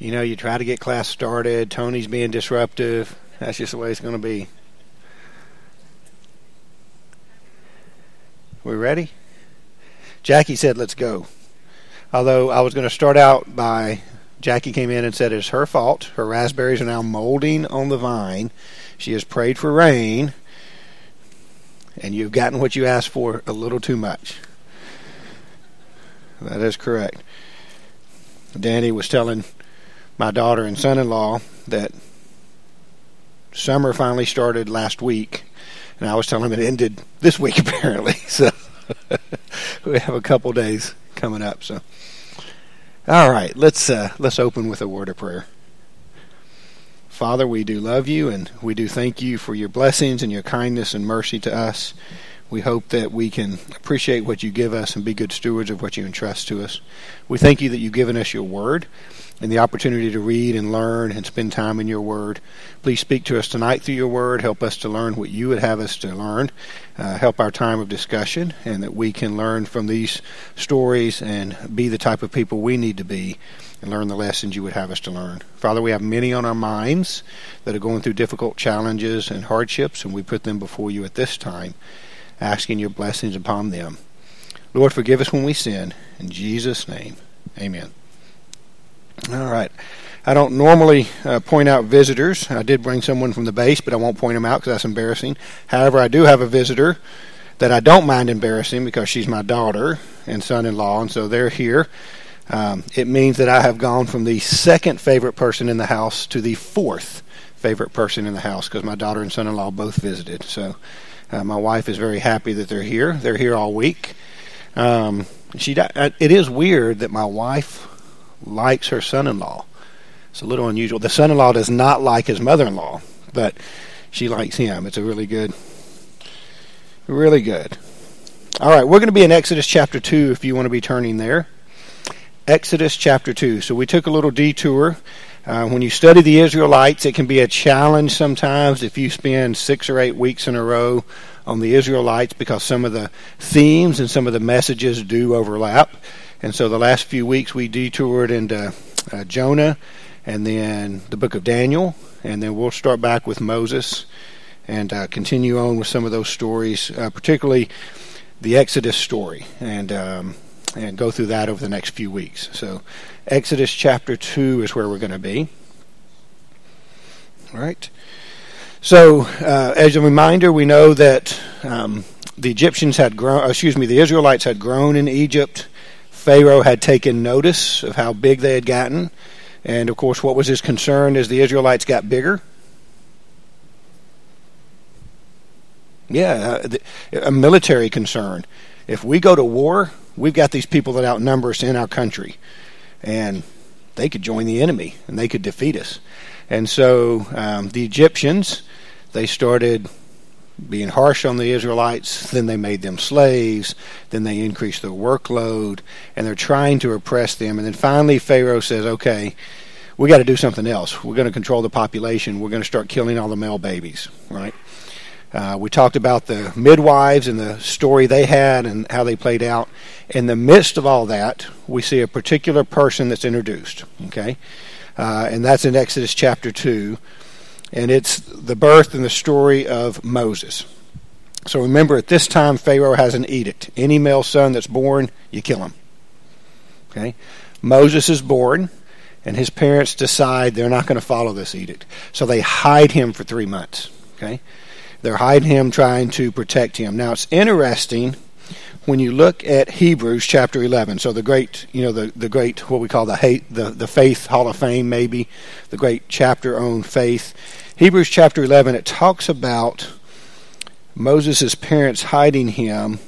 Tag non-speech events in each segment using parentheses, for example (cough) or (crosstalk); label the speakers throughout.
Speaker 1: You know, you try to get class started. Tony's being disruptive. That's just the way it's going to be. We ready? Jackie said, let's go. Although I was going to start out by Jackie came in and said it's her fault. Her raspberries are now molding on the vine. She has prayed for rain, and you've gotten what you asked for a little too much. That is correct. Danny was telling my daughter and son-in-law that summer finally started last week, and I was telling them it ended this week (laughs) apparently. So (laughs) we have a couple days coming up. So, all right, let's uh, let's open with a word of prayer. Father, we do love you, and we do thank you for your blessings and your kindness and mercy to us. We hope that we can appreciate what you give us and be good stewards of what you entrust to us. We thank you that you've given us your word and the opportunity to read and learn and spend time in your word. Please speak to us tonight through your word. Help us to learn what you would have us to learn. Uh, help our time of discussion, and that we can learn from these stories and be the type of people we need to be and learn the lessons you would have us to learn. Father, we have many on our minds that are going through difficult challenges and hardships, and we put them before you at this time, asking your blessings upon them. Lord, forgive us when we sin. In Jesus' name, amen. All right. I don't normally uh, point out visitors. I did bring someone from the base, but I won't point them out because that's embarrassing. However, I do have a visitor that I don't mind embarrassing because she's my daughter and son-in-law, and so they're here. Um, it means that I have gone from the second favorite person in the house to the fourth favorite person in the house because my daughter and son-in-law both visited. So uh, my wife is very happy that they're here. They're here all week. Um, she, uh, it is weird that my wife likes her son-in-law. It's a little unusual. The son-in-law does not like his mother-in-law, but she likes him. It's a really good, really good. All right, we're going to be in Exodus chapter 2 if you want to be turning there. Exodus chapter 2. So we took a little detour. Uh, when you study the Israelites, it can be a challenge sometimes if you spend six or eight weeks in a row on the Israelites because some of the themes and some of the messages do overlap. And so the last few weeks we detoured into uh, Jonah and then the book of Daniel. And then we'll start back with Moses and uh, continue on with some of those stories, uh, particularly the Exodus story, and um, and go through that over the next few weeks. So, Exodus chapter two is where we're going to be. All right. So, uh, as a reminder, we know that um, the Egyptians had grown. Excuse me, the Israelites had grown in Egypt Pharaoh had taken notice of how big they had gotten. And of course, what was his concern as the Israelites got bigger? Yeah, a military concern. If we go to war, we've got these people that outnumber us in our country. And they could join the enemy and they could defeat us. And so um, the Egyptians, they started being harsh on the Israelites, then they made them slaves, then they increased their workload, and they're trying to oppress them. And then finally, Pharaoh says, okay, we got to do something else. We're going to control the population. We're going to start killing all the male babies, right? Uh, we talked about the midwives and the story they had and how they played out. In the midst of all that, we see a particular person that's introduced, okay? Uh, and that's in Exodus chapter 2 and it's the birth and the story of Moses. So remember, at this time, Pharaoh has an edict. Any male son that's born, you kill him. Okay? Moses is born, and his parents decide they're not going to follow this edict. So they hide him for three months. Okay? They're hiding him, trying to protect him. Now, it's interesting when you look at Hebrews chapter 11, so the great, you know, the, the great, what we call the, hate, the, the faith hall of fame, maybe, the great chapter on faith. Hebrews chapter 11, it talks about Moses' parents hiding him.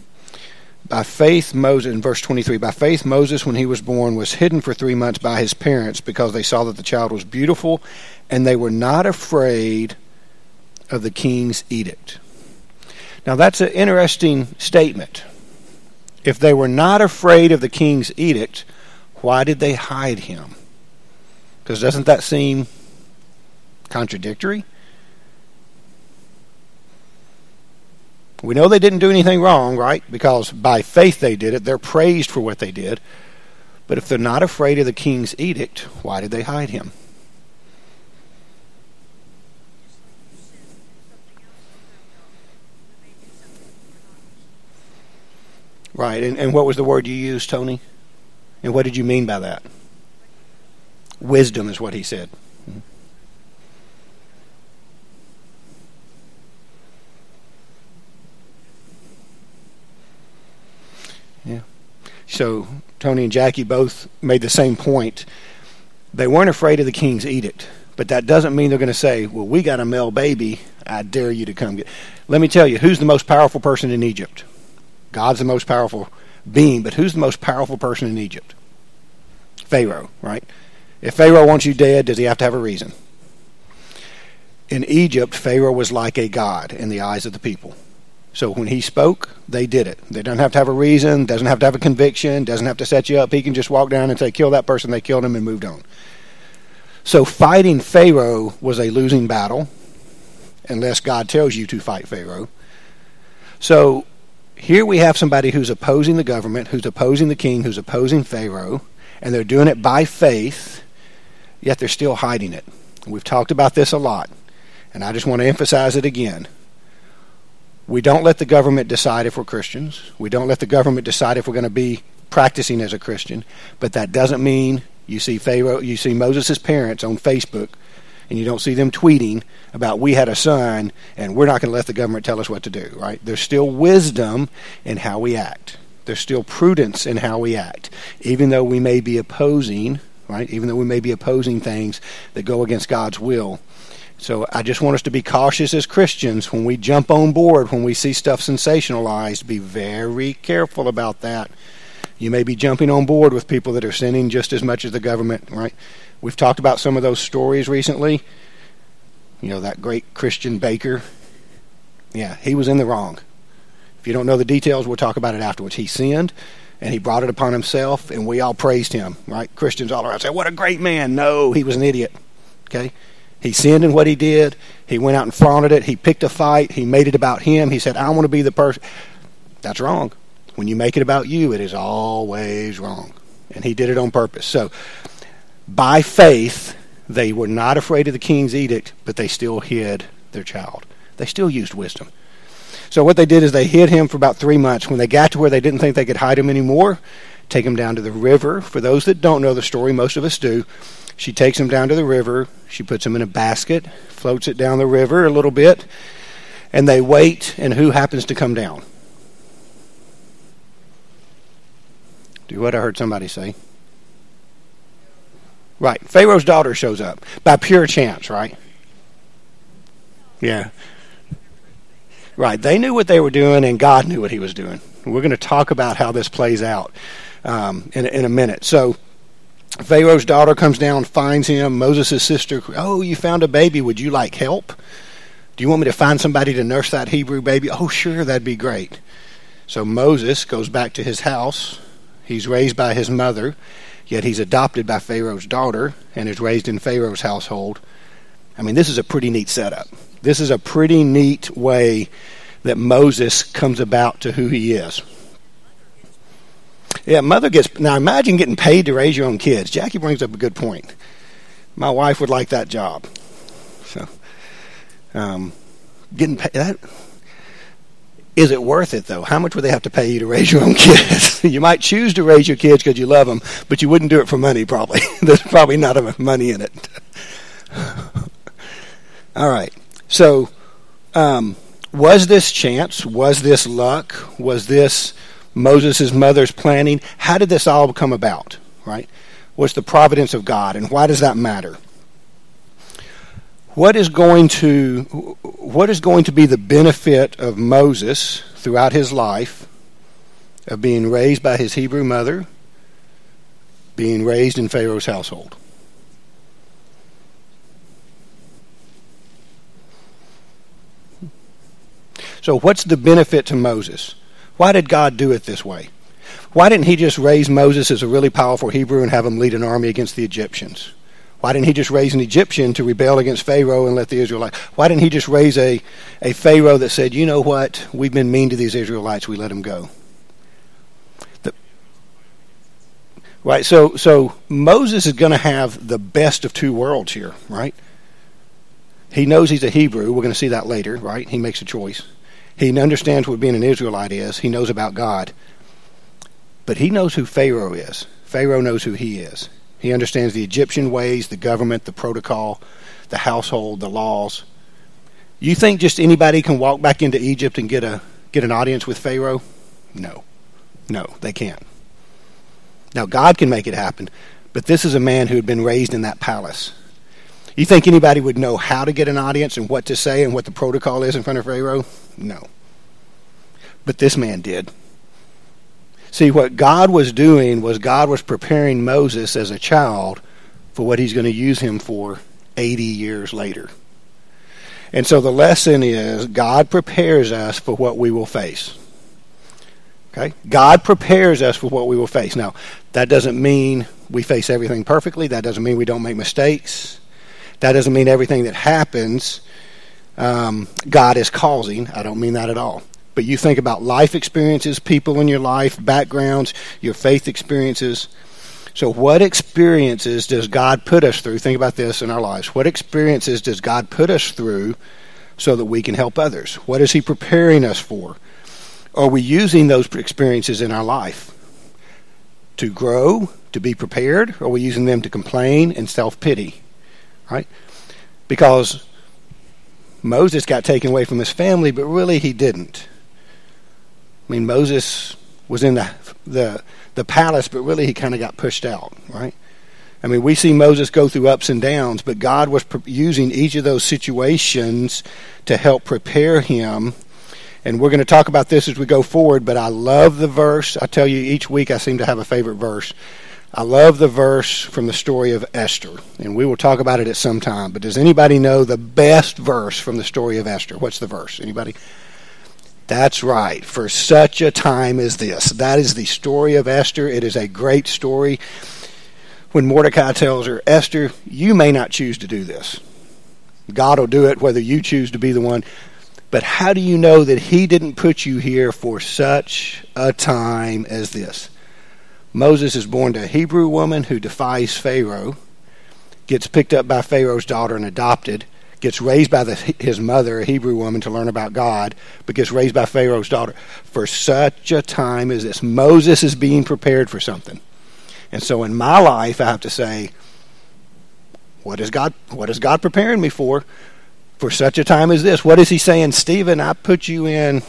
Speaker 1: By faith, Moses, in verse 23, by faith, Moses, when he was born, was hidden for three months by his parents because they saw that the child was beautiful and they were not afraid of the king's edict. Now, that's an interesting statement. If they were not afraid of the king's edict, why did they hide him? Because doesn't that seem contradictory? We know they didn't do anything wrong, right? Because by faith they did it. They're praised for what they did. But if they're not afraid of the king's edict, why did they hide him? Right, and, and what was the word you used, Tony? And what did you mean by that? Wisdom is what he said. Mm-hmm. Yeah. So Tony and Jackie both made the same point. They weren't afraid of the king's edict, but that doesn't mean they're going to say, "Well, we got a male baby. I dare you to come get." Let me tell you, who's the most powerful person in Egypt? God's the most powerful being, but who's the most powerful person in Egypt? Pharaoh, right? If Pharaoh wants you dead, does he have to have a reason? In Egypt, Pharaoh was like a god in the eyes of the people. So when he spoke, they did it. They don't have to have a reason, doesn't have to have a conviction, doesn't have to set you up. He can just walk down and say, kill that person. They killed him and moved on. So fighting Pharaoh was a losing battle, unless God tells you to fight Pharaoh. So here we have somebody who's opposing the government, who's opposing the king, who's opposing Pharaoh, and they're doing it by faith, yet they're still hiding it. We've talked about this a lot, and I just want to emphasize it again. We don't let the government decide if we're Christians. We don't let the government decide if we're going to be practicing as a Christian. But that doesn't mean you see Pharaoh, you see Moses' parents on Facebook, and you don't see them tweeting about we had a son and we're not going to let the government tell us what to do. Right? There's still wisdom in how we act. There's still prudence in how we act, even though we may be opposing. Right? Even though we may be opposing things that go against God's will. So I just want us to be cautious as Christians when we jump on board, when we see stuff sensationalized, be very careful about that. You may be jumping on board with people that are sinning just as much as the government, right? We've talked about some of those stories recently. You know, that great Christian baker. Yeah, he was in the wrong. If you don't know the details, we'll talk about it afterwards. He sinned and he brought it upon himself, and we all praised him, right? Christians all around say, What a great man. No, he was an idiot. Okay? He sinned in what he did. He went out and flaunted it. He picked a fight. He made it about him. He said, I want to be the person. That's wrong. When you make it about you, it is always wrong. And he did it on purpose. So, by faith, they were not afraid of the king's edict, but they still hid their child. They still used wisdom. So, what they did is they hid him for about three months. When they got to where they didn't think they could hide him anymore, take him down to the river. For those that don't know the story, most of us do. She takes him down to the river. She puts him in a basket, floats it down the river a little bit, and they wait. And who happens to come down? Do what I heard somebody say. Right. Pharaoh's daughter shows up by pure chance, right? Yeah. Right. They knew what they were doing, and God knew what He was doing. We're going to talk about how this plays out um, in, in a minute. So, Pharaoh's daughter comes down, finds him. Moses' sister, oh, you found a baby. Would you like help? Do you want me to find somebody to nurse that Hebrew baby? Oh, sure, that'd be great. So Moses goes back to his house. He's raised by his mother, yet he's adopted by Pharaoh's daughter and is raised in Pharaoh's household. I mean, this is a pretty neat setup. This is a pretty neat way that Moses comes about to who he is. Yeah, mother gets now. Imagine getting paid to raise your own kids. Jackie brings up a good point. My wife would like that job. So, um, getting paid that is it worth it though? How much would they have to pay you to raise your own (laughs) kids? you might choose to raise your kids because you love them, but you wouldn't do it for money. Probably (laughs) there's probably not enough money in it. (laughs) All right, so. Um, was this chance? Was this luck? Was this Moses' mother's planning. How did this all come about? Right? Was the providence of God, and why does that matter? What is going to what is going to be the benefit of Moses throughout his life of being raised by his Hebrew mother, being raised in Pharaoh's household? So, what's the benefit to Moses? Why did God do it this way? Why didn't he just raise Moses as a really powerful Hebrew and have him lead an army against the Egyptians? Why didn't he just raise an Egyptian to rebel against Pharaoh and let the Israelites? Why didn't he just raise a, a Pharaoh that said, you know what, we've been mean to these Israelites, we let them go? The, right, so, so Moses is going to have the best of two worlds here, right? He knows he's a Hebrew. We're going to see that later, right? He makes a choice. He understands what being an Israelite is. He knows about God. But he knows who Pharaoh is. Pharaoh knows who he is. He understands the Egyptian ways, the government, the protocol, the household, the laws. You think just anybody can walk back into Egypt and get a get an audience with Pharaoh? No. No, they can't. Now God can make it happen, but this is a man who had been raised in that palace. You think anybody would know how to get an audience and what to say and what the protocol is in front of Pharaoh? No. But this man did. See, what God was doing was God was preparing Moses as a child for what he's going to use him for 80 years later. And so the lesson is God prepares us for what we will face. Okay? God prepares us for what we will face. Now, that doesn't mean we face everything perfectly. That doesn't mean we don't make mistakes. That doesn't mean everything that happens um, God is causing. I don't mean that at all but you think about life experiences, people in your life, backgrounds, your faith experiences. So, what experiences does God put us through? Think about this in our lives. What experiences does God put us through so that we can help others? What is He preparing us for? Are we using those experiences in our life to grow, to be prepared? Or are we using them to complain and self pity? Right? Because Moses got taken away from his family, but really he didn't. I mean, Moses was in the the the palace, but really he kind of got pushed out, right? I mean, we see Moses go through ups and downs, but God was using each of those situations to help prepare him. And we're going to talk about this as we go forward, but I love the verse. I tell you, each week I seem to have a favorite verse. I love the verse from the story of Esther, and we will talk about it at some time. But does anybody know the best verse from the story of Esther? What's the verse? Anybody? That's right. For such a time as this. That is the story of Esther. It is a great story. When Mordecai tells her, Esther, you may not choose to do this. God will do it whether you choose to be the one. But how do you know that He didn't put you here for such a time as this? Moses is born to a Hebrew woman who defies Pharaoh, gets picked up by Pharaoh's daughter and adopted gets raised by the, his mother, a Hebrew woman, to learn about God, but gets raised by Pharaoh's daughter. For such a time as this, Moses is being prepared for something. And so in my life, I have to say, what is God? What is God preparing me for? For such a time as this, what is He saying, Stephen? I put you in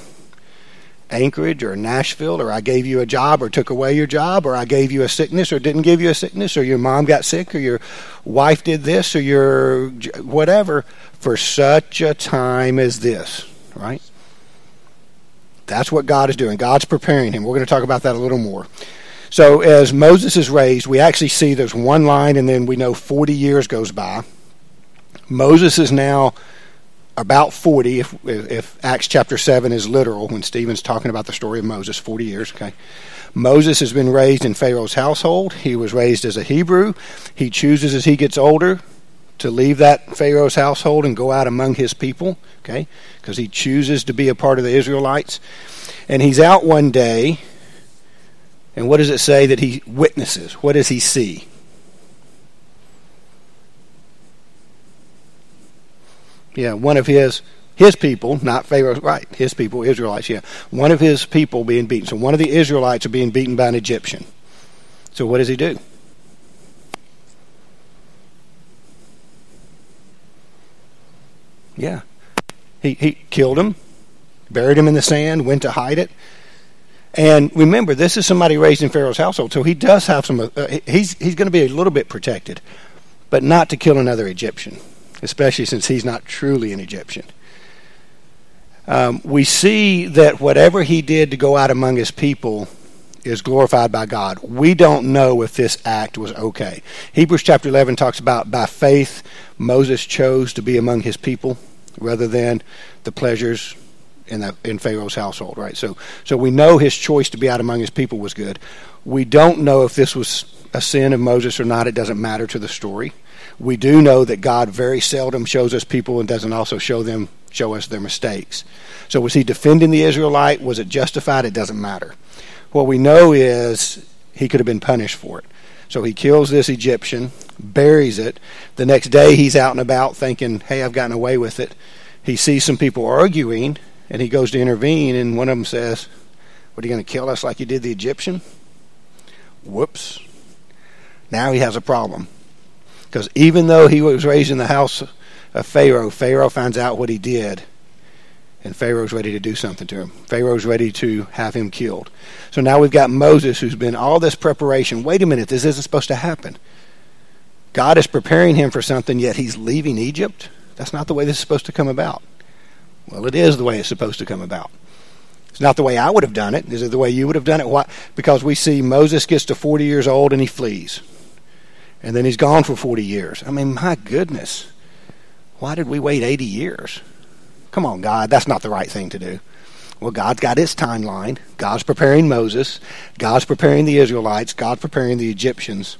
Speaker 1: Anchorage or Nashville, or I gave you a job or took away your job, or I gave you a sickness or didn't give you a sickness, or your mom got sick, or your wife did this, or your whatever, for such a time as this, right? That's what God is doing. God's preparing him. We're going to talk about that a little more. So, as Moses is raised, we actually see there's one line, and then we know 40 years goes by. Moses is now about 40 if, if acts chapter 7 is literal when stephen's talking about the story of moses 40 years okay. Moses has been raised in pharaoh's household. He was raised as a hebrew. He chooses as he gets older to leave that pharaoh's household and go out among his people okay because he chooses to be a part of the israelites. And he's out one day and what does it say that he witnesses? What does he see Yeah, one of his his people, not Pharaoh, right? His people, Israelites. Yeah, one of his people being beaten. So one of the Israelites are being beaten by an Egyptian. So what does he do? Yeah, he he killed him, buried him in the sand, went to hide it. And remember, this is somebody raised in Pharaoh's household, so he does have some. Uh, he's he's going to be a little bit protected, but not to kill another Egyptian especially since he's not truly an Egyptian. Um, we see that whatever he did to go out among his people is glorified by God. We don't know if this act was okay. Hebrews chapter 11 talks about by faith Moses chose to be among his people rather than the pleasures in the in Pharaoh's household, right? So so we know his choice to be out among his people was good. We don't know if this was a sin of Moses or not. It doesn't matter to the story. We do know that God very seldom shows us people and doesn't also show them show us their mistakes. So was he defending the Israelite? Was it justified? It doesn't matter. What we know is he could have been punished for it. So he kills this Egyptian, buries it. The next day he's out and about thinking, hey, I've gotten away with it. He sees some people arguing and he goes to intervene, and one of them says, What are you going to kill us like you did the Egyptian? Whoops. Now he has a problem. Because even though he was raised in the house of Pharaoh, Pharaoh finds out what he did and Pharaoh's ready to do something to him. Pharaoh's ready to have him killed. So now we've got Moses who's been all this preparation. Wait a minute, this isn't supposed to happen. God is preparing him for something, yet he's leaving Egypt? That's not the way this is supposed to come about. Well, it is the way it's supposed to come about. It's not the way I would have done it. Is it the way you would have done it? Why? Because we see Moses gets to 40 years old and he flees. And then he's gone for 40 years. I mean, my goodness. Why did we wait 80 years? Come on, God, that's not the right thing to do. Well, God's got his timeline. God's preparing Moses. God's preparing the Israelites. God's preparing the Egyptians.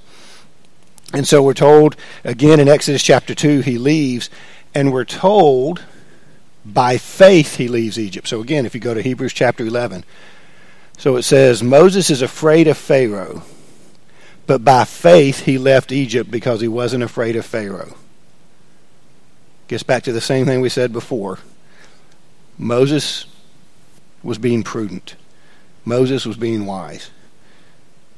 Speaker 1: And so we're told again in Exodus chapter 2, he leaves, and we're told by faith he leaves Egypt. So again, if you go to Hebrews chapter 11, so it says, Moses is afraid of Pharaoh, but by faith he left Egypt because he wasn't afraid of Pharaoh. Gets back to the same thing we said before. Moses was being prudent. Moses was being wise.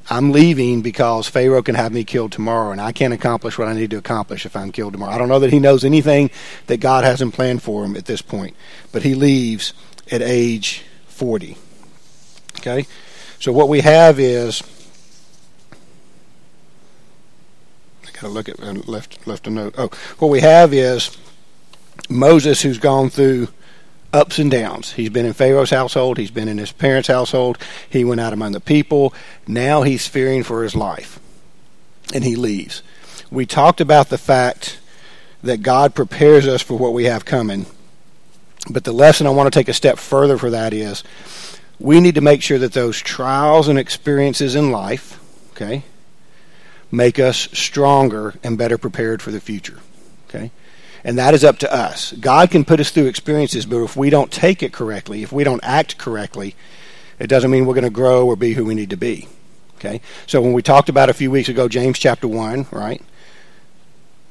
Speaker 1: I'm leaving because Pharaoh can have me killed tomorrow, and I can't accomplish what I need to accomplish if I'm killed tomorrow. I don't know that he knows anything that God hasn't planned for him at this point, but he leaves at age 40. Okay? So what we have is. To look at uh, left left a note. Oh, what we have is Moses, who's gone through ups and downs. He's been in Pharaoh's household, he's been in his parents' household, he went out among the people. Now he's fearing for his life. And he leaves. We talked about the fact that God prepares us for what we have coming. But the lesson I want to take a step further for that is we need to make sure that those trials and experiences in life, okay, make us stronger and better prepared for the future. Okay? And that is up to us. God can put us through experiences, but if we don't take it correctly, if we don't act correctly, it doesn't mean we're going to grow or be who we need to be. Okay? So when we talked about a few weeks ago, James chapter 1, right?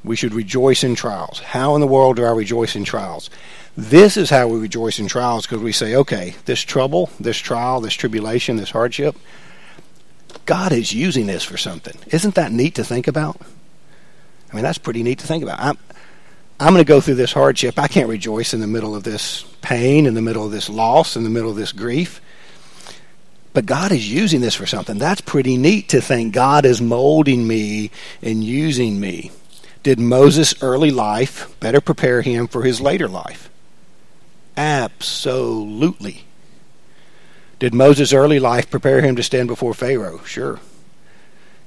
Speaker 1: We should rejoice in trials. How in the world do I rejoice in trials? This is how we rejoice in trials because we say, okay, this trouble, this trial, this tribulation, this hardship, God is using this for something. Isn't that neat to think about? I mean, that's pretty neat to think about. I'm, I'm going to go through this hardship. I can't rejoice in the middle of this pain, in the middle of this loss, in the middle of this grief. But God is using this for something. That's pretty neat to think God is molding me and using me. Did Moses' early life better prepare him for his later life? Absolutely. Did Moses' early life prepare him to stand before Pharaoh? Sure.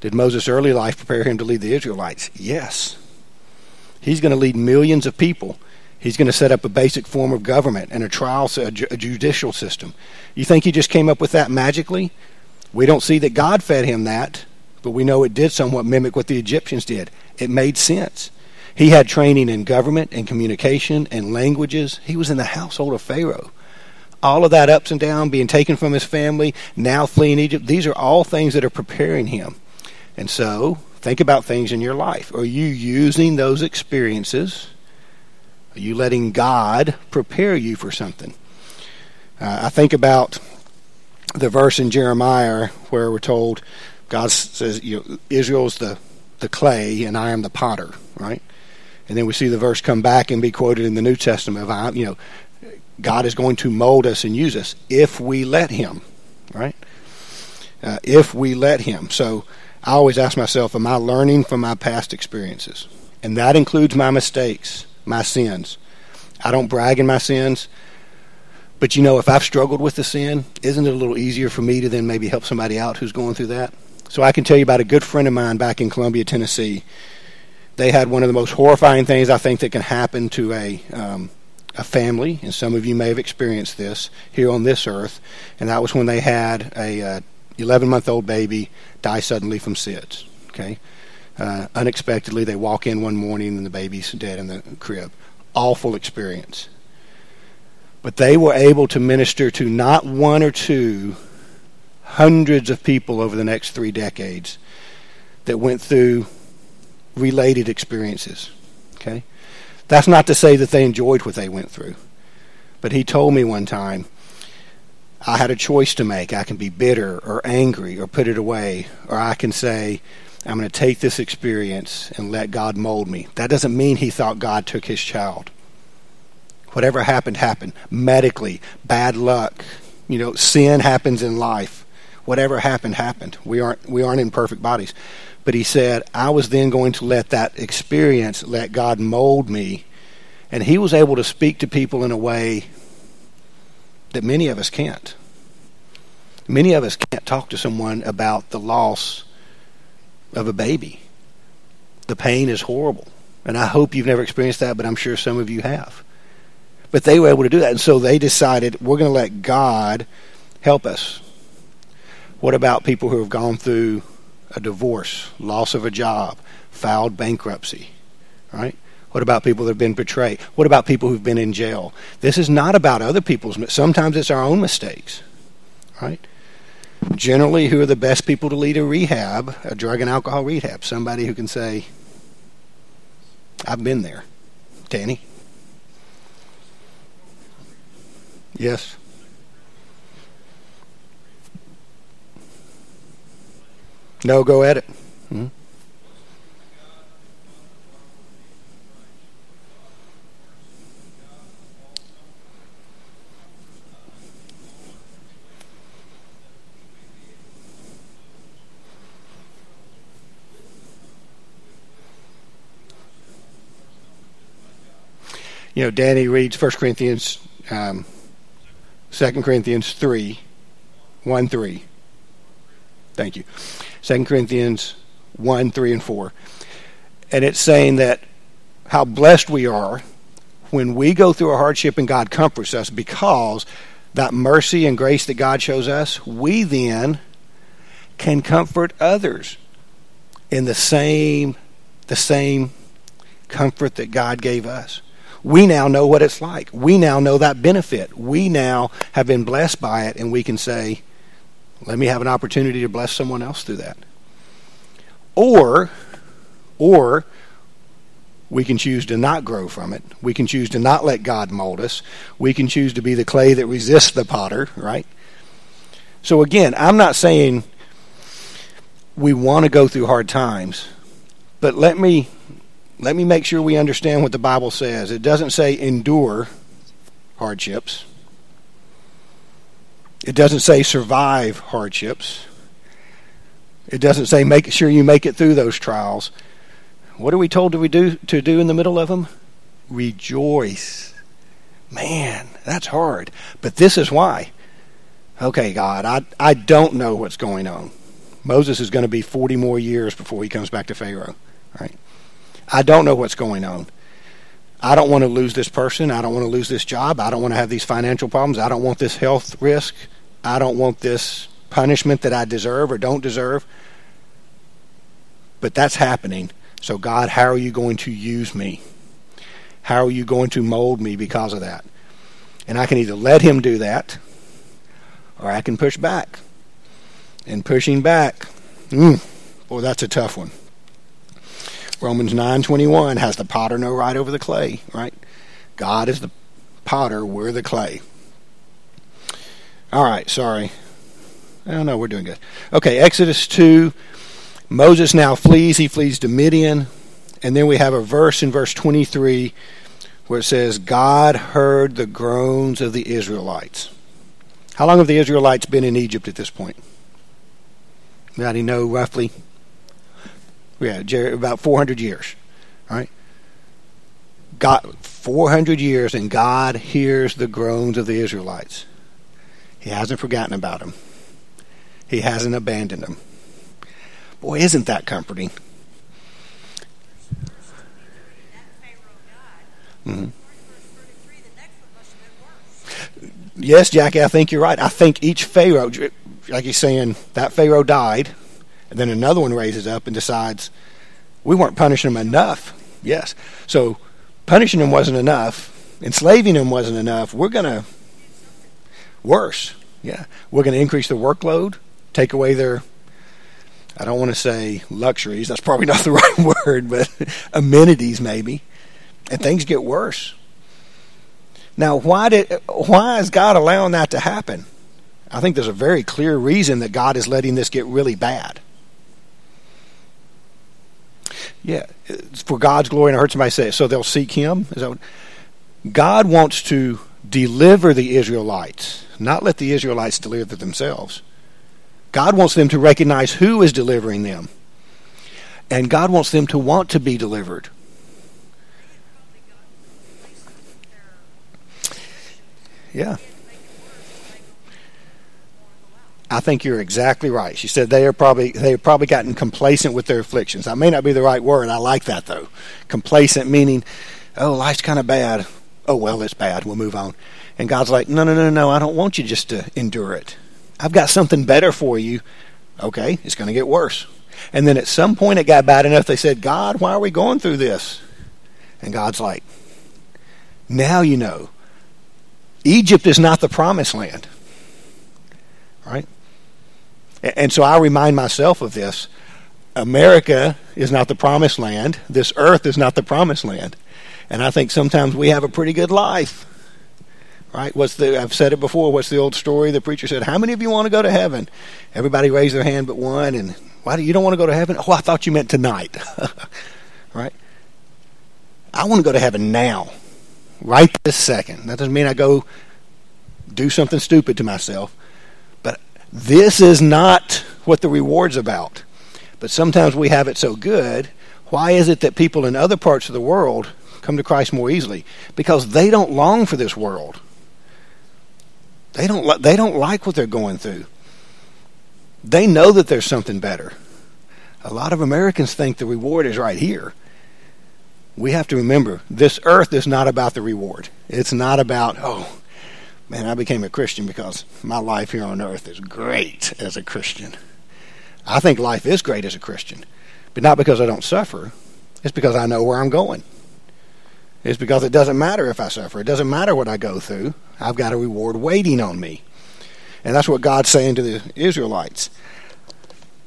Speaker 1: Did Moses' early life prepare him to lead the Israelites? Yes. He's going to lead millions of people. He's going to set up a basic form of government and a trial, a, judicial system. You think he just came up with that magically? We don't see that God fed him that, but we know it did somewhat mimic what the Egyptians did. It made sense. He had training in government and communication and languages. He was in the household of Pharaoh. All of that ups and downs, being taken from his family, now fleeing Egypt, these are all things that are preparing him. And so Think about things in your life. Are you using those experiences? Are you letting God prepare you for something? Uh, I think about the verse in Jeremiah where we're told God says, you know, Israel's the, the clay and I am the potter, right? And then we see the verse come back and be quoted in the New Testament of, you know, God is going to mold us and use us if we let Him, right? Uh, if we let Him. So I always ask myself, am I learning from my past experiences? And that includes my mistakes, my sins. I don't brag in my sins. But you know, if I've struggled with the sin, isn't it a little easier for me to then maybe help somebody out who's going through that? So I can tell you about a good friend of mine back in Columbia, Tennessee. They had one of the most horrifying things I think that can happen to a um, a family, and some of you may have experienced this here on this earth, and that was when they had a uh, 11 month old baby die suddenly from SIDS. Okay, uh, unexpectedly they walk in one morning and the baby's dead in the crib. Awful experience. But they were able to minister to not one or two, hundreds of people over the next three decades that went through related experiences. Okay? That's not to say that they enjoyed what they went through. But he told me one time, I had a choice to make. I can be bitter or angry or put it away, or I can say, I'm going to take this experience and let God mold me. That doesn't mean he thought God took his child. Whatever happened, happened. Medically, bad luck, you know, sin happens in life. Whatever happened, happened. We aren't we aren't in perfect bodies. But he said, I was then going to let that experience let God mold me. And he was able to speak to people in a way that many of us can't. Many of us can't talk to someone about the loss of a baby. The pain is horrible. And I hope you've never experienced that, but I'm sure some of you have. But they were able to do that. And so they decided we're going to let God help us. What about people who have gone through a divorce, loss of a job, filed bankruptcy, right? What about people that have been betrayed? What about people who've been in jail? This is not about other people's. Sometimes it's our own mistakes, right? Generally, who are the best people to lead a rehab, a drug and alcohol rehab? Somebody who can say, "I've been there." Danny. Yes. No, go at it. Mm-hmm. You know, Danny reads 1 Corinthians, um, 2 Corinthians 3, 1 3. Thank you. 2 Corinthians 1, 3, and 4. And it's saying that how blessed we are when we go through a hardship and God comforts us because that mercy and grace that God shows us, we then can comfort others in the same the same comfort that God gave us. We now know what it's like. We now know that benefit. We now have been blessed by it and we can say, let me have an opportunity to bless someone else through that. Or, or we can choose to not grow from it. We can choose to not let God mold us. We can choose to be the clay that resists the potter, right? So again, I'm not saying we want to go through hard times, but let me let me make sure we understand what the Bible says. It doesn't say endure hardships. It doesn't say survive hardships. It doesn't say make sure you make it through those trials. What are we told to we do to do in the middle of them? Rejoice. Man, that's hard. But this is why. Okay, God, I I don't know what's going on. Moses is going to be 40 more years before he comes back to Pharaoh, right? I don't know what's going on. I don't want to lose this person. I don't want to lose this job. I don't want to have these financial problems. I don't want this health risk. I don't want this punishment that I deserve or don't deserve. But that's happening. So, God, how are you going to use me? How are you going to mold me because of that? And I can either let Him do that or I can push back. And pushing back, mm, boy, that's a tough one. Romans 9:21 has the potter no right over the clay, right? God is the potter, we're the clay. All right, sorry. Oh no, we're doing good. Okay, Exodus 2. Moses now flees. He flees to Midian. And then we have a verse in verse 23 where it says, God heard the groans of the Israelites. How long have the Israelites been in Egypt at this point? Anybody know roughly? Yeah, about 400 years. Right? God, 400 years, and God hears the groans of the Israelites. He hasn't forgotten about them. He hasn't abandoned them. Boy, isn't that comforting? Mm-hmm. yes, Jackie, I think you're right. I think each Pharaoh, like he's saying, that Pharaoh died, and then another one raises up and decides we weren't punishing him enough. Yes. So punishing him wasn't enough, enslaving him wasn't enough. We're going to, worse, yeah, we're going to increase the workload, take away their, I don't want to say luxuries, that's probably (laughs) not the right word, but (laughs) amenities maybe, and things get worse. Now, why did why is God allowing that to happen? I think there's a very clear reason that God is letting this get really bad. Yeah, for God's glory, and I heard somebody say, so they'll seek Him. Is that what, God wants to deliver the Israelites, not let the Israelites deliver themselves. God wants them to recognize who is delivering them, and God wants them to want to be delivered. Yeah. I think you're exactly right. She said they are probably they have probably gotten complacent with their afflictions. That may not be the right word. I like that though. Complacent meaning, oh, life's kind of bad. Oh well, it's bad. We'll move on. And God's like, no, no, no, no. I don't want you just to endure it. I've got something better for you. Okay, it's going to get worse. And then at some point it got bad enough. They said, God, why are we going through this? And God's like, now you know. Egypt is not the promised land. Right? And so I remind myself of this. America is not the promised land. This earth is not the promised land. And I think sometimes we have a pretty good life. Right? What's the I've said it before, what's the old story? The preacher said, How many of you want to go to heaven? Everybody raised their hand but one and why do you don't want to go to heaven? Oh, I thought you meant tonight. (laughs) right? I want to go to heaven now. Right this second. That doesn't mean I go do something stupid to myself. But this is not what the reward's about. But sometimes we have it so good. Why is it that people in other parts of the world come to Christ more easily? Because they don't long for this world. They don't they don't like what they're going through. They know that there's something better. A lot of Americans think the reward is right here. We have to remember this earth is not about the reward. It's not about, oh, man, I became a Christian because my life here on earth is great as a Christian. I think life is great as a Christian, but not because I don't suffer. It's because I know where I'm going. It's because it doesn't matter if I suffer. It doesn't matter what I go through. I've got a reward waiting on me. And that's what God's saying to the Israelites.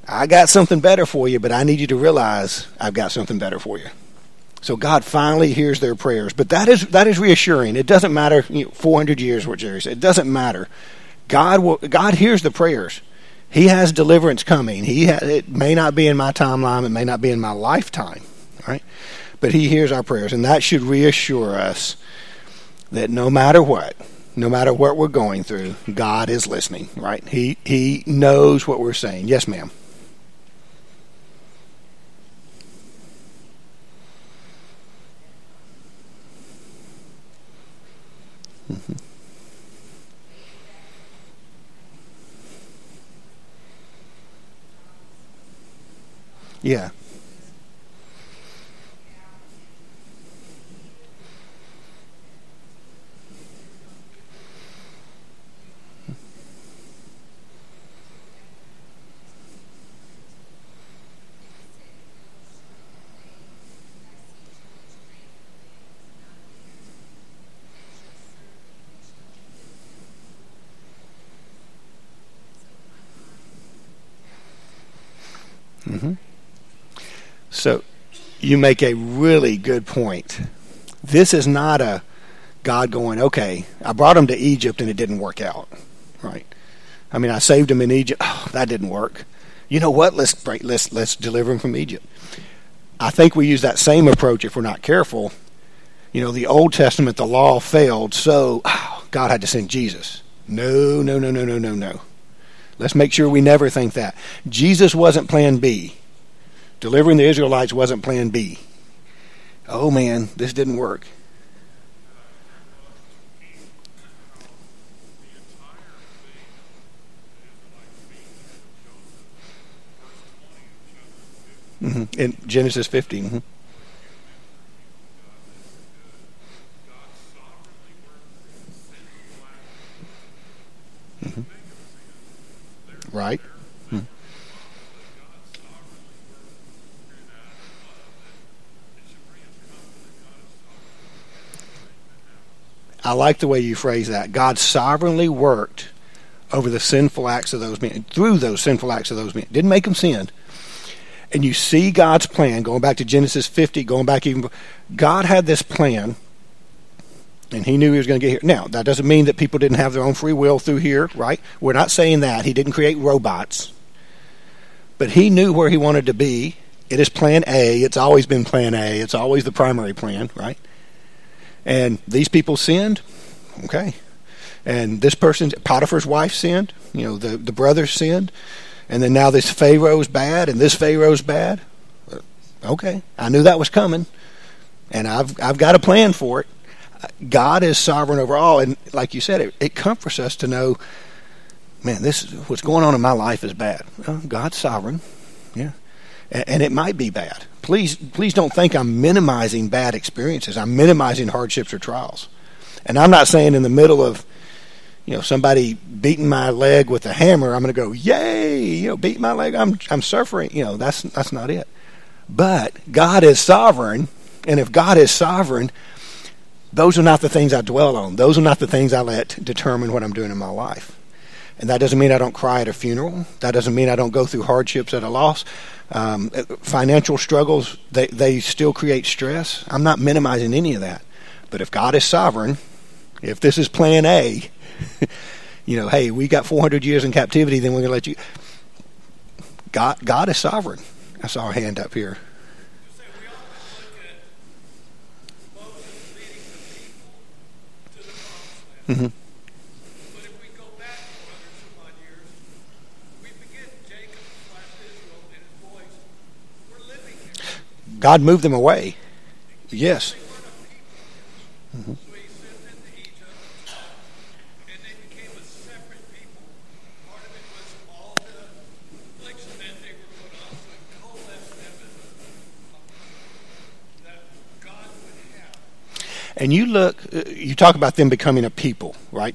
Speaker 1: I got something better for you, but I need you to realize I've got something better for you. So God finally hears their prayers. But that is that is reassuring. It doesn't matter you know, 400 years what Jerry said. It doesn't matter. God will God hears the prayers. He has deliverance coming. He it may not be in my timeline, it may not be in my lifetime, right? But he hears our prayers and that should reassure us that no matter what, no matter what we're going through, God is listening, right? He he knows what we're saying. Yes, ma'am. Mm-hmm. Yeah. Mm-hmm. So you make a really good point. This is not a God going, okay, I brought him to Egypt and it didn't work out, right? I mean, I saved him in Egypt. Oh, that didn't work. You know what? Let's break, let's let's deliver him from Egypt. I think we use that same approach if we're not careful. You know, the Old Testament, the law failed, so oh, God had to send Jesus. No, no, no, no, no, no, no. Let's make sure we never think that. Jesus wasn't plan B. Delivering the Israelites wasn't plan B. Oh man, this didn't work. Mm-hmm. In Genesis 15. Mm-hmm. Right. Hmm. I like the way you phrase that. God sovereignly worked over the sinful acts of those men, through those sinful acts of those men. Didn't make them sin. And you see God's plan, going back to Genesis 50, going back even, God had this plan, and He knew He was going to get here. Now, that doesn't mean that people didn't have their own free will through here, right? We're not saying that. He didn't create robots. But He knew where He wanted to be. It is plan A. It's always been plan A. It's always the primary plan, right? And these people sinned. Okay. And this person, Potiphar's wife sinned. You know, the, the brothers sinned. And then now this Pharaoh's bad and this Pharaoh's bad. Okay. I knew that was coming. And I've, I've got a plan for it. God is sovereign over all. And like you said, it, it comforts us to know, man, this what's going on in my life is bad. Well, God's sovereign. Yeah. And, and it might be bad please please don't think I'm minimizing bad experiences. I'm minimizing hardships or trials. And I'm not saying in the middle of you know somebody beating my leg with a hammer, I'm going to go, "Yay, you know, beat my leg. I'm I'm suffering." You know, that's that's not it. But God is sovereign, and if God is sovereign, those are not the things I dwell on. Those are not the things I let determine what I'm doing in my life. And that doesn't mean I don't cry at a funeral. That doesn't mean I don't go through hardships at a loss. Um, financial struggles, they, they still create stress. I'm not minimizing any of that. But if God is sovereign, if this is plan A, (laughs) you know, hey, we got 400 years in captivity, then we're going to let you. God, God is sovereign. I saw a hand up here. Mm-hmm. God moved them away. Yes. Mm-hmm. And you look, uh, you talk about them becoming a people, right?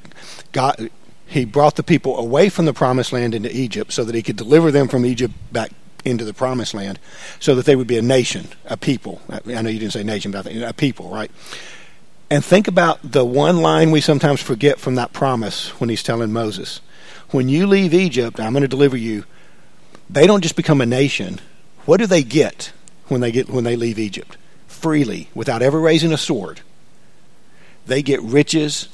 Speaker 1: God, He brought the people away from the promised land into Egypt so that He could deliver them from Egypt back into the promised land so that they would be a nation, a people. I know you didn't say nation, but a people, right? And think about the one line we sometimes forget from that promise when he's telling Moses. When you leave Egypt, I'm going to deliver you. They don't just become a nation. What do they get when they get when they leave Egypt? Freely, without ever raising a sword. They get riches,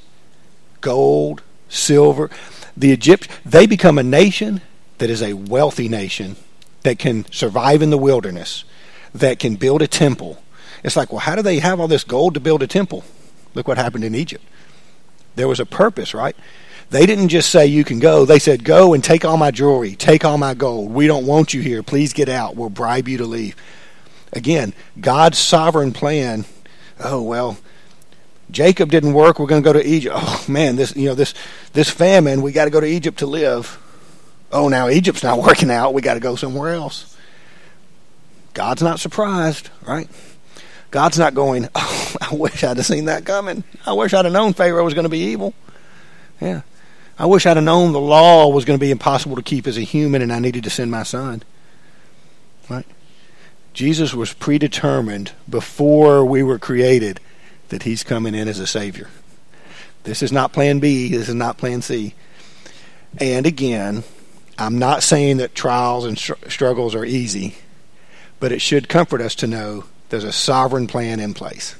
Speaker 1: gold, silver. The Egypt they become a nation that is a wealthy nation that can survive in the wilderness, that can build a temple. It's like, well, how do they have all this gold to build a temple? Look what happened in Egypt. There was a purpose, right? They didn't just say you can go. They said, go and take all my jewelry, take all my gold. We don't want you here. Please get out. We'll bribe you to leave. Again, God's sovereign plan. Oh, well, Jacob didn't work. We're going to go to Egypt. Oh, man, this, you know, this, this famine, we got to go to Egypt to live oh, now Egypt's not (laughs) working out. We got to go somewhere else. God's not surprised, right? God's not going, (laughs) oh, I wish I'd have seen that coming. I wish I'd have known Pharaoh was going to be evil. Yeah. I wish I'd have known the law was going to be impossible to keep as a human and I needed to send my son. Right? Jesus was predetermined before we were created that he's coming in as a savior. This is not plan B. This is not plan C. And again, I'm not saying that trials and str- struggles are easy, but it should comfort us to know there's a sovereign plan in place.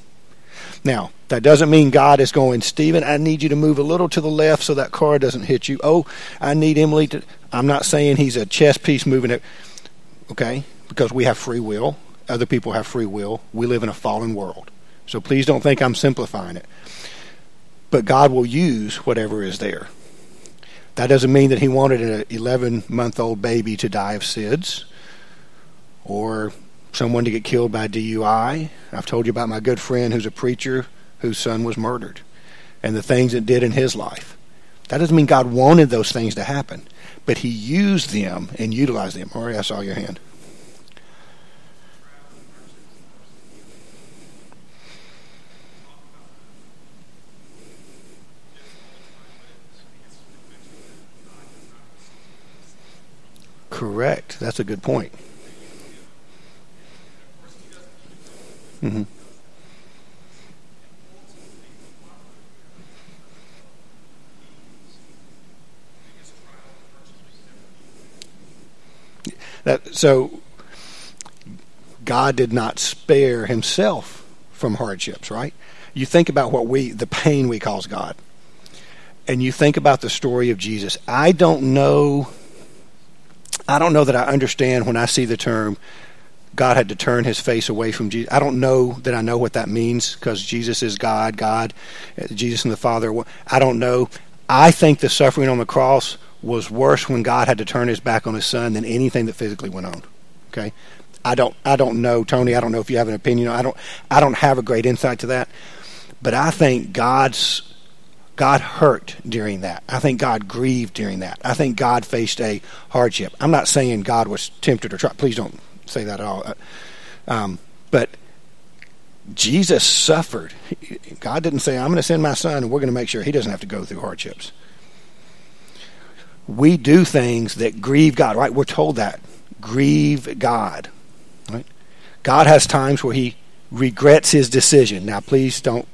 Speaker 1: Now, that doesn't mean God is going, Stephen, I need you to move a little to the left so that car doesn't hit you. Oh, I need Emily to. I'm not saying he's a chess piece moving it. Okay? Because we have free will. Other people have free will. We live in a fallen world. So please don't think I'm simplifying it. But God will use whatever is there. That doesn't mean that he wanted an 11 month old baby to die of SIDS or someone to get killed by DUI. I've told you about my good friend who's a preacher whose son was murdered and the things it did in his life. That doesn't mean God wanted those things to happen, but he used them and utilized them. Ori, I saw your hand. Correct. That's a good point. Mm-hmm. That, so God did not spare himself from hardships, right? You think about what we, the pain we cause God, and you think about the story of Jesus. I don't know, I don't know that I understand when I see the term God had to turn his face away from Jesus. I don't know that I know what that means because Jesus is God, God, Jesus and the Father. I don't know. I think the suffering on the cross was worse when God had to turn his back on his son than anything that physically went on. Okay? I don't I don't know, Tony, I don't know if you have an opinion. I don't I don't have a great insight to that. But I think God's God hurt during that. I think God grieved during that. I think God faced a hardship. I'm not saying God was tempted or tried. Please don't say that at all. Uh, um, but Jesus suffered. God didn't say, I'm going to send my son and we're going to make sure he doesn't have to go through hardships we do things that grieve God, right? We're told that. Grieve God. Right? God has times where he regrets his decision. Now, please don't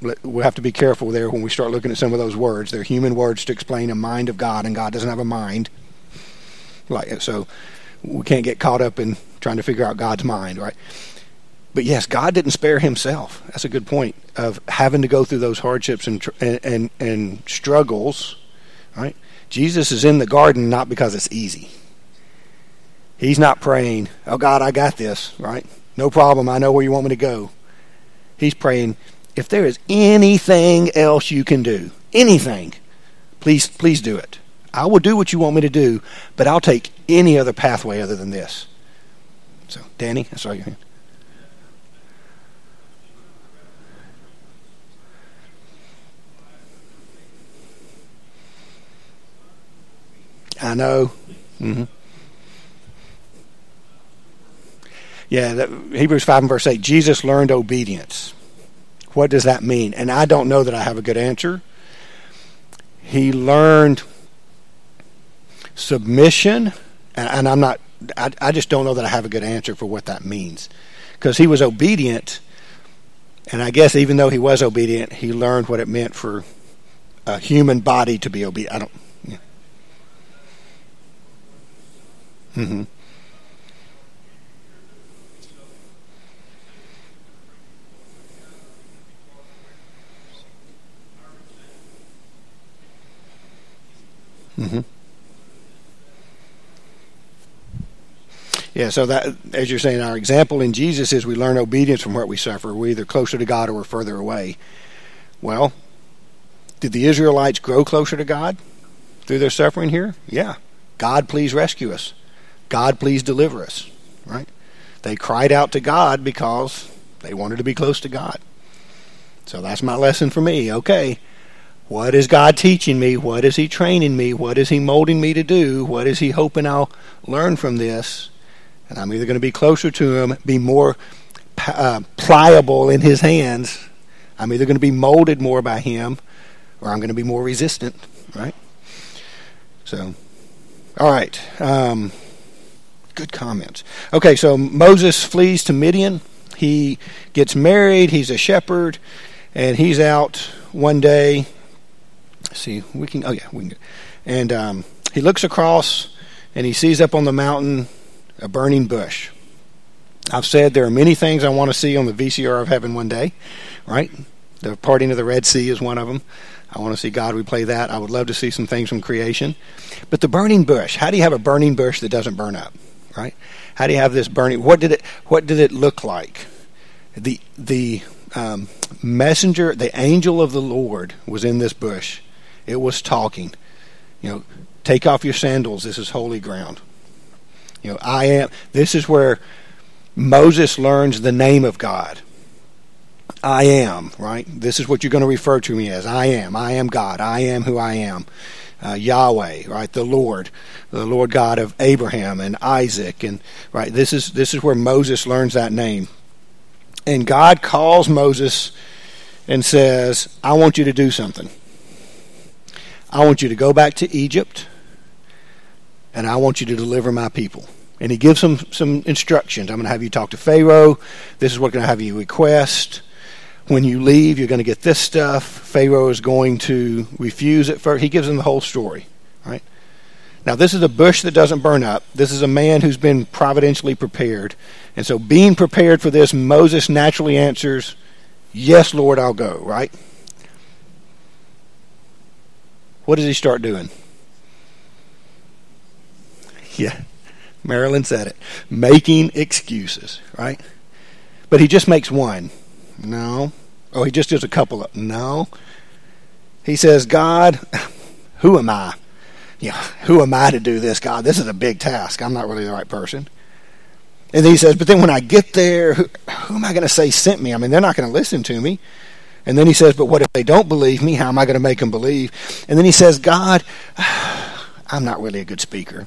Speaker 1: we'll have to be careful there when we start looking at some of those words. They're human words to explain a mind of God, and God doesn't have a mind. Like so, we can't get caught up in trying to figure out God's mind, right? But yes, God didn't spare Himself. That's a good point of having to go through those hardships and and, and struggles, right? Jesus is in the garden not because it's easy. He's not praying, Oh God, I got this, right? No problem. I know where you want me to go. He's praying, If there is anything else you can do, anything, please, please do it. I will do what you want me to do, but I'll take any other pathway other than this. So, Danny, I saw your hand. I know. Mm-hmm. Yeah, that, Hebrews 5 and verse 8 Jesus learned obedience. What does that mean? And I don't know that I have a good answer. He learned submission, and, and I'm not, I, I just don't know that I have a good answer for what that means. Because he was obedient, and I guess even though he was obedient, he learned what it meant for a human body to be obedient. I don't. Mm-hmm. Mm-hmm. Yeah, so that, as you're saying, our example in Jesus is we learn obedience from what we suffer. We're either closer to God or we're further away. Well, did the Israelites grow closer to God through their suffering here? Yeah. God, please rescue us. God, please deliver us, right? They cried out to God because they wanted to be close to God. So that's my lesson for me. Okay, what is God teaching me? What is He training me? What is He molding me to do? What is He hoping I'll learn from this? And I'm either going to be closer to Him, be more uh, pliable in His hands. I'm either going to be molded more by Him, or I'm going to be more resistant, right? So, all right. Um, good comments. Okay, so Moses flees to Midian. He gets married. He's a shepherd, and he's out one day. See, we can. Oh yeah, we can. And um, he looks across, and he sees up on the mountain a burning bush. I've said there are many things I want to see on the VCR of heaven one day, right? The parting of the Red Sea is one of them. I want to see God replay that. I would love to see some things from creation. But the burning bush, how do you have a burning bush that doesn't burn up? right? How do you have this burning? What did it? What did it look like? The the um, messenger, the angel of the Lord, was in this bush. It was talking. You know, take off your sandals. This is holy ground. You know, I am. This is where Moses learns the name of God. I am, right? This is what you're going to refer to me as. I am. I am God. I am who I am uh, Yahweh, right? The Lord, the Lord God of Abraham and Isaac, and right. This is this is where Moses learns that name, and God calls Moses and says, "I want you to do something. I want you to go back to Egypt." and I want you to deliver my people. And he gives them some instructions. I'm going to have you talk to Pharaoh. This is what I'm going to have you request. When you leave, you're going to get this stuff. Pharaoh is going to refuse it first. He gives them the whole story, right? Now, this is a bush that doesn't burn up. This is a man who's been providentially prepared. And so, being prepared for this, Moses naturally answers, Yes, Lord, I'll go, right? What does he start doing? Yeah, Marilyn said it. Making excuses, right? But he just makes one. No. Oh, he just does a couple of. No. He says, God, who am I? Yeah, who am I to do this, God? This is a big task. I'm not really the right person. And he says, but then when I get there, who, who am I going to say sent me? I mean, they're not going to listen to me. And then he says, but what if they don't believe me? How am I going to make them believe? And then he says, God, (sighs) I'm not really a good speaker.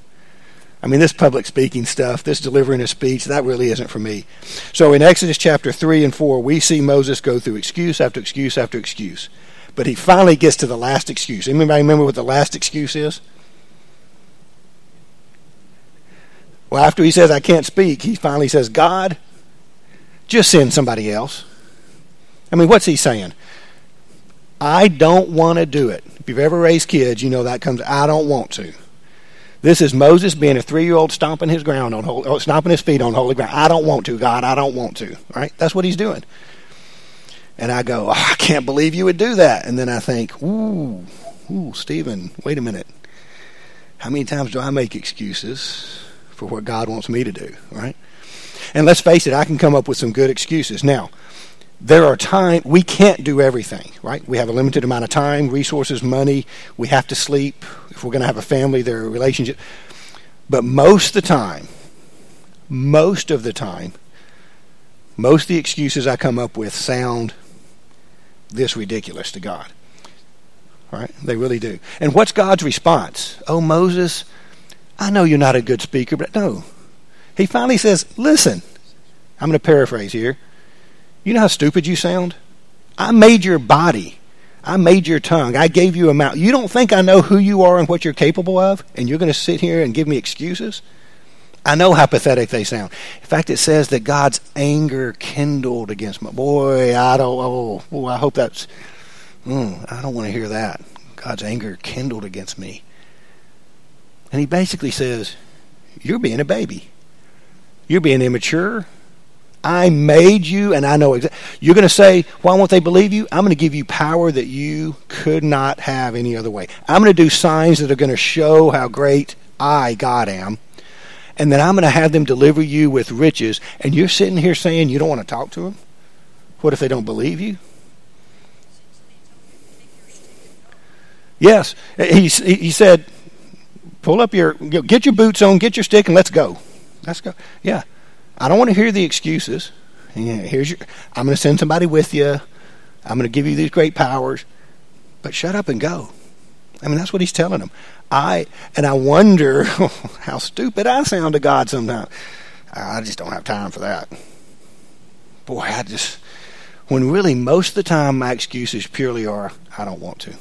Speaker 1: I mean, this public speaking stuff, this delivering a speech, that really isn't for me. So in Exodus chapter 3 and 4, we see Moses go through excuse after excuse after excuse. But he finally gets to the last excuse. Anybody remember what the last excuse is? Well, after he says, I can't speak, he finally says, God, just send somebody else. I mean, what's he saying? I don't want to do it. If you've ever raised kids, you know that comes, I don't want to. This is Moses being a three-year-old stomping his ground on holy, stomping his feet on holy ground. I don't want to, God. I don't want to. Right? That's what he's doing. And I go, oh, I can't believe you would do that. And then I think, ooh, ooh, Stephen, wait a minute. How many times do I make excuses for what God wants me to do? Right? And let's face it, I can come up with some good excuses. Now, there are times we can't do everything, right? We have a limited amount of time, resources, money. We have to sleep. If we're going to have a family, there are relationships. But most of the time, most of the time, most of the excuses I come up with sound this ridiculous to God. Right? They really do. And what's God's response? Oh, Moses, I know you're not a good speaker, but no. He finally says, Listen, I'm going to paraphrase here. You know how stupid you sound? I made your body. I made your tongue. I gave you a mouth. You don't think I know who you are and what you're capable of? And you're going to sit here and give me excuses? I know how pathetic they sound. In fact, it says that God's anger kindled against my boy. I don't. Oh, boy, I hope that's. Mm, I don't want to hear that. God's anger kindled against me. And he basically says, "You're being a baby. You're being immature. I made you, and I know exactly. You're going to say, why won't they believe you? I'm going to give you power that you could not have any other way. I'm going to do signs that are going to show how great I, God, am. And then I'm going to have them deliver you with riches. And you're sitting here saying you don't want to talk to them? What if they don't believe you? Yes. He, he said, pull up your, get your boots on, get your stick, and let's go. Let's go. Yeah. I don't want to hear the excuses. Here's your, I'm going to send somebody with you. I'm going to give you these great powers, but shut up and go. I mean, that's what he's telling them. I and I wonder (laughs) how stupid I sound to God sometimes. I just don't have time for that. Boy, I just when really most of the time my excuses purely are I don't want to.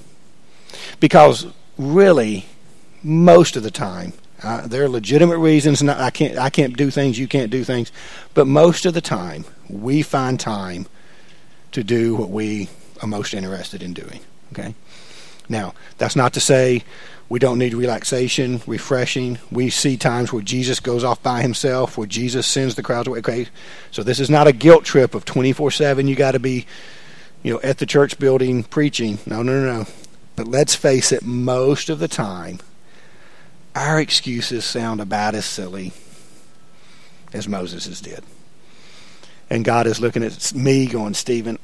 Speaker 1: Because really most of the time uh, there are legitimate reasons. Not, I can't. I can't do things. You can't do things. But most of the time, we find time to do what we are most interested in doing. Okay. Now, that's not to say we don't need relaxation, refreshing. We see times where Jesus goes off by himself, where Jesus sends the crowds away. Okay. So this is not a guilt trip of twenty four seven. You got to be, you know, at the church building preaching. No, no, no, no. But let's face it. Most of the time our excuses sound about as silly as Moses's did. And God is looking at me going, Stephen,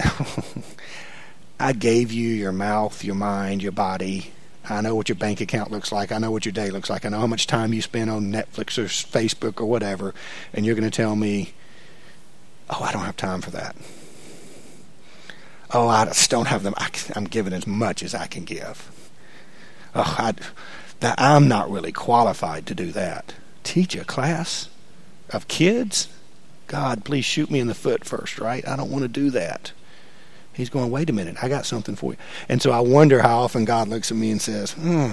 Speaker 1: (laughs) I gave you your mouth, your mind, your body. I know what your bank account looks like. I know what your day looks like. I know how much time you spend on Netflix or Facebook or whatever. And you're going to tell me, oh, I don't have time for that. Oh, I just don't have them. I, am giving as much as I can give. Oh, I, that I'm not really qualified to do that. Teach a class of kids? God, please shoot me in the foot first, right? I don't want to do that. He's going, wait a minute, I got something for you. And so I wonder how often God looks at me and says, hmm,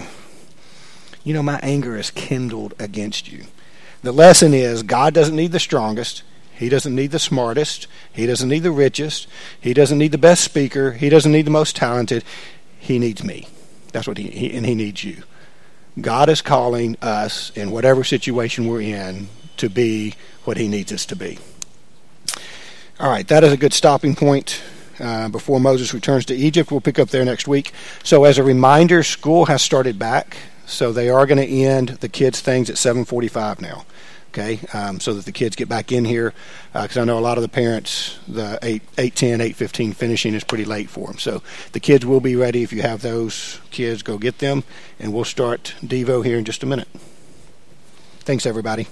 Speaker 1: you know, my anger is kindled against you. The lesson is God doesn't need the strongest. He doesn't need the smartest. He doesn't need the richest. He doesn't need the best speaker. He doesn't need the most talented. He needs me. That's what he, he and he needs you. God is calling us in whatever situation we're in to be what he needs us to be. All right, that is a good stopping point. Uh, before Moses returns to Egypt. We'll pick up there next week. So, as a reminder, school has started back, so they are going to end the kids' things at 7:45 now okay, um, so that the kids get back in here. Because uh, I know a lot of the parents, the 8, 8, 10, 8, 15 finishing is pretty late for them. So the kids will be ready. If you have those kids, go get them, and we'll start Devo here in just a minute. Thanks, everybody.